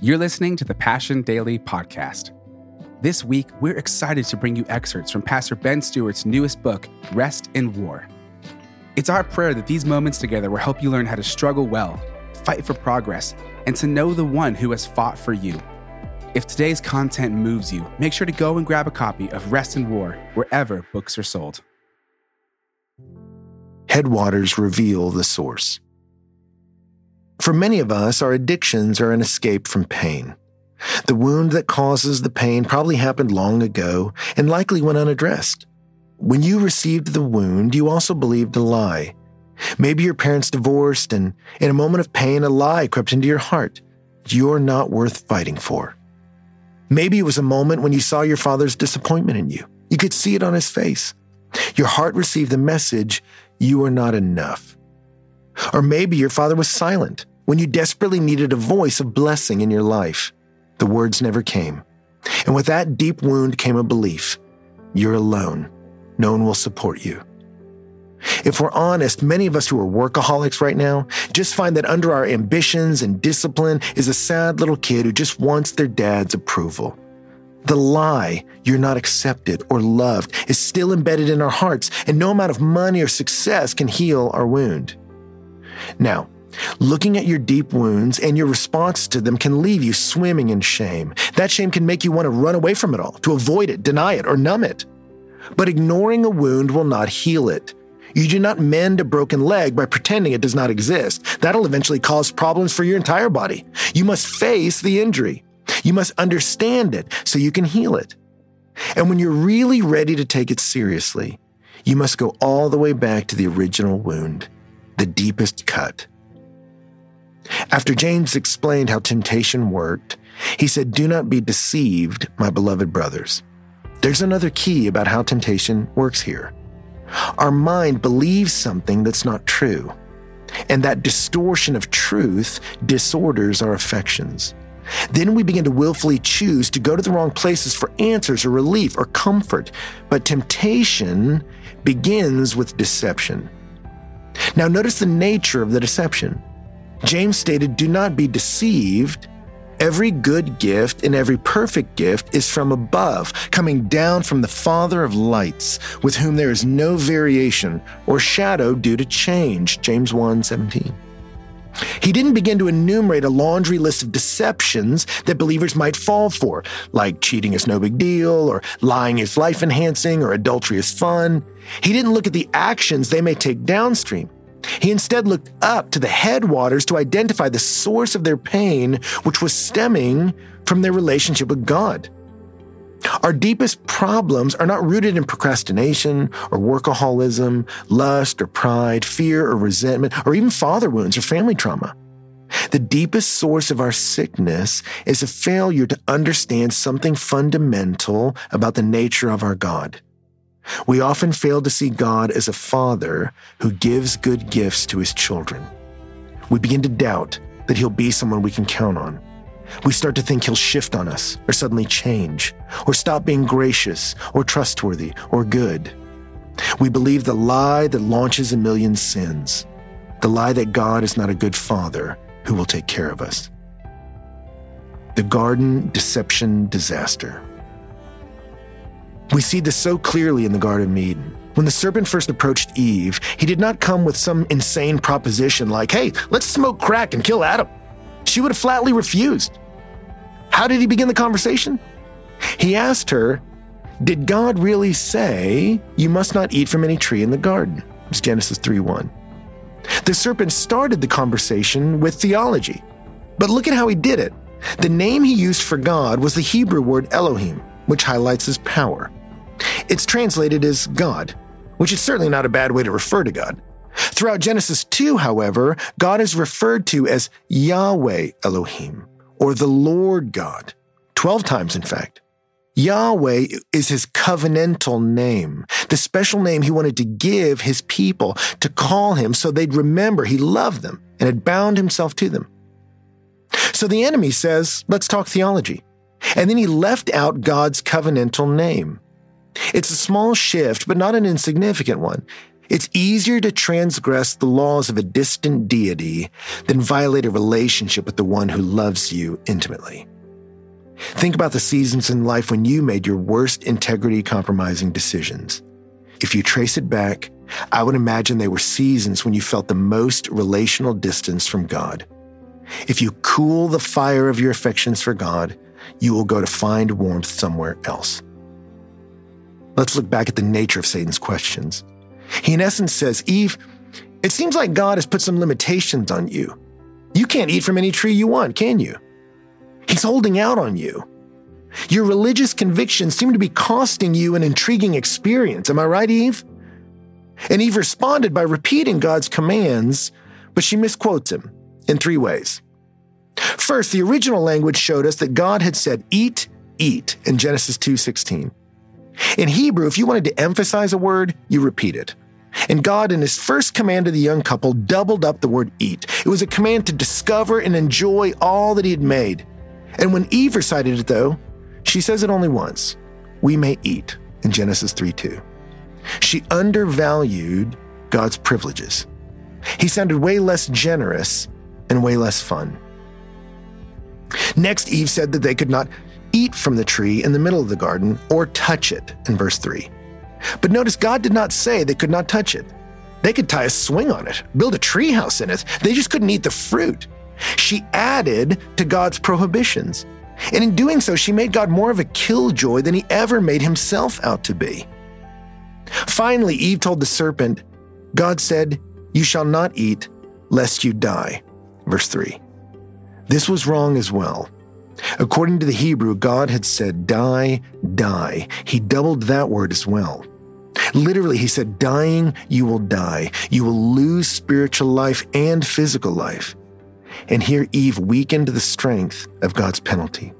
You're listening to the Passion Daily Podcast. This week, we're excited to bring you excerpts from Pastor Ben Stuart's newest book, Rest and War. It's our prayer that these moments together will help you learn how to struggle well, fight for progress, and to know the one who has fought for you. If today's content moves you, make sure to go and grab a copy of Rest and War wherever books are sold. Headwaters reveal the source. For many of us, our addictions are an escape from pain. The wound that causes the pain probably happened long ago and likely went unaddressed. When you received the wound, you also believed a lie. Maybe your parents divorced, and in a moment of pain, a lie crept into your heart. You're not worth fighting for. Maybe it was a moment when you saw your father's disappointment in you. You could see it on his face. Your heart received the message, you are not enough. Or maybe your father was silent when you desperately needed a voice of blessing in your life. The words never came. And with that deep wound came a belief you're alone. No one will support you. If we're honest, many of us who are workaholics right now just find that under our ambitions and discipline is a sad little kid who just wants their dad's approval. The lie, you're not accepted or loved, is still embedded in our hearts, and no amount of money or success can heal our wound. Now, looking at your deep wounds and your response to them can leave you swimming in shame. That shame can make you want to run away from it all, to avoid it, deny it, or numb it. But ignoring a wound will not heal it. You do not mend a broken leg by pretending it does not exist. That'll eventually cause problems for your entire body. You must face the injury. You must understand it so you can heal it. And when you're really ready to take it seriously, you must go all the way back to the original wound, the deepest cut. After James explained how temptation worked, he said, Do not be deceived, my beloved brothers. There's another key about how temptation works here. Our mind believes something that's not true, and that distortion of truth disorders our affections. Then we begin to willfully choose to go to the wrong places for answers or relief or comfort. But temptation begins with deception. Now, notice the nature of the deception. James stated, Do not be deceived. Every good gift and every perfect gift is from above, coming down from the Father of lights, with whom there is no variation or shadow due to change. James 1 17. He didn't begin to enumerate a laundry list of deceptions that believers might fall for, like cheating is no big deal, or lying is life enhancing, or adultery is fun. He didn't look at the actions they may take downstream. He instead looked up to the headwaters to identify the source of their pain, which was stemming from their relationship with God. Our deepest problems are not rooted in procrastination or workaholism, lust or pride, fear or resentment, or even father wounds or family trauma. The deepest source of our sickness is a failure to understand something fundamental about the nature of our God. We often fail to see God as a father who gives good gifts to his children. We begin to doubt that he'll be someone we can count on. We start to think he'll shift on us, or suddenly change, or stop being gracious, or trustworthy, or good. We believe the lie that launches a million sins the lie that God is not a good father who will take care of us. The garden deception disaster. We see this so clearly in the Garden of Eden. When the serpent first approached Eve, he did not come with some insane proposition like, hey, let's smoke crack and kill Adam. She would have flatly refused. How did he begin the conversation? He asked her, Did God really say you must not eat from any tree in the garden? It's Genesis 3 1. The serpent started the conversation with theology. But look at how he did it. The name he used for God was the Hebrew word Elohim, which highlights his power. It's translated as God, which is certainly not a bad way to refer to God. Throughout Genesis 2, however, God is referred to as Yahweh Elohim, or the Lord God, 12 times in fact. Yahweh is his covenantal name, the special name he wanted to give his people to call him so they'd remember he loved them and had bound himself to them. So the enemy says, let's talk theology. And then he left out God's covenantal name. It's a small shift, but not an insignificant one. It's easier to transgress the laws of a distant deity than violate a relationship with the one who loves you intimately. Think about the seasons in life when you made your worst integrity compromising decisions. If you trace it back, I would imagine they were seasons when you felt the most relational distance from God. If you cool the fire of your affections for God, you will go to find warmth somewhere else. Let's look back at the nature of Satan's questions. He, in essence, says, Eve, it seems like God has put some limitations on you. You can't eat from any tree you want, can you? He's holding out on you. Your religious convictions seem to be costing you an intriguing experience. Am I right, Eve? And Eve responded by repeating God's commands, but she misquotes him in three ways. First, the original language showed us that God had said, "Eat, eat" in Genesis 2:16. In Hebrew, if you wanted to emphasize a word, you repeat it. And God, in his first command to the young couple, doubled up the word eat. It was a command to discover and enjoy all that he had made. And when Eve recited it, though, she says it only once we may eat in Genesis 3 2. She undervalued God's privileges. He sounded way less generous and way less fun. Next, Eve said that they could not eat from the tree in the middle of the garden or touch it in verse 3. But notice God did not say they could not touch it. They could tie a swing on it, build a treehouse in it. They just couldn't eat the fruit. She added to God's prohibitions. And in doing so, she made God more of a killjoy than he ever made himself out to be. Finally, Eve told the serpent, God said, You shall not eat, lest you die. Verse 3. This was wrong as well. According to the Hebrew, God had said, Die, die. He doubled that word as well. Literally, he said, Dying, you will die. You will lose spiritual life and physical life. And here Eve weakened the strength of God's penalty.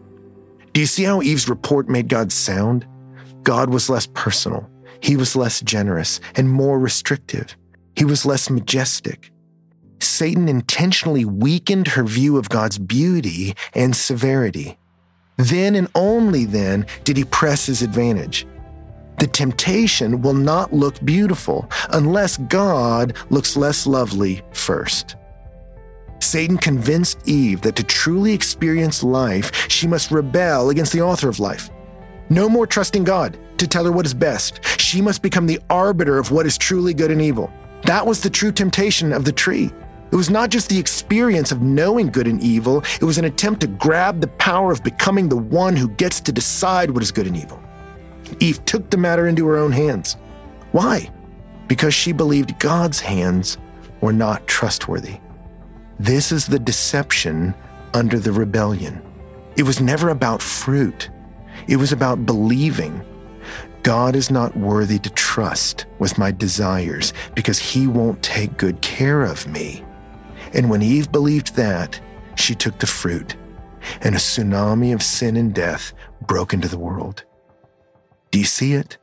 Do you see how Eve's report made God sound? God was less personal. He was less generous and more restrictive. He was less majestic. Satan intentionally weakened her view of God's beauty and severity. Then and only then did he press his advantage. The temptation will not look beautiful unless God looks less lovely first. Satan convinced Eve that to truly experience life, she must rebel against the author of life. No more trusting God to tell her what is best. She must become the arbiter of what is truly good and evil. That was the true temptation of the tree. It was not just the experience of knowing good and evil, it was an attempt to grab the power of becoming the one who gets to decide what is good and evil. Eve took the matter into her own hands. Why? Because she believed God's hands were not trustworthy. This is the deception under the rebellion. It was never about fruit, it was about believing. God is not worthy to trust with my desires because he won't take good care of me. And when Eve believed that, she took the fruit, and a tsunami of sin and death broke into the world. Do you see it?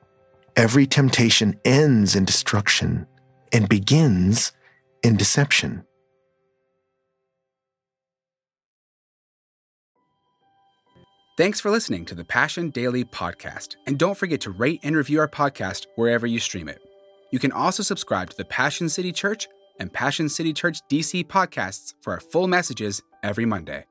Every temptation ends in destruction and begins in deception. Thanks for listening to the Passion Daily Podcast. And don't forget to rate and review our podcast wherever you stream it. You can also subscribe to the Passion City Church and Passion City Church DC podcasts for our full messages every Monday.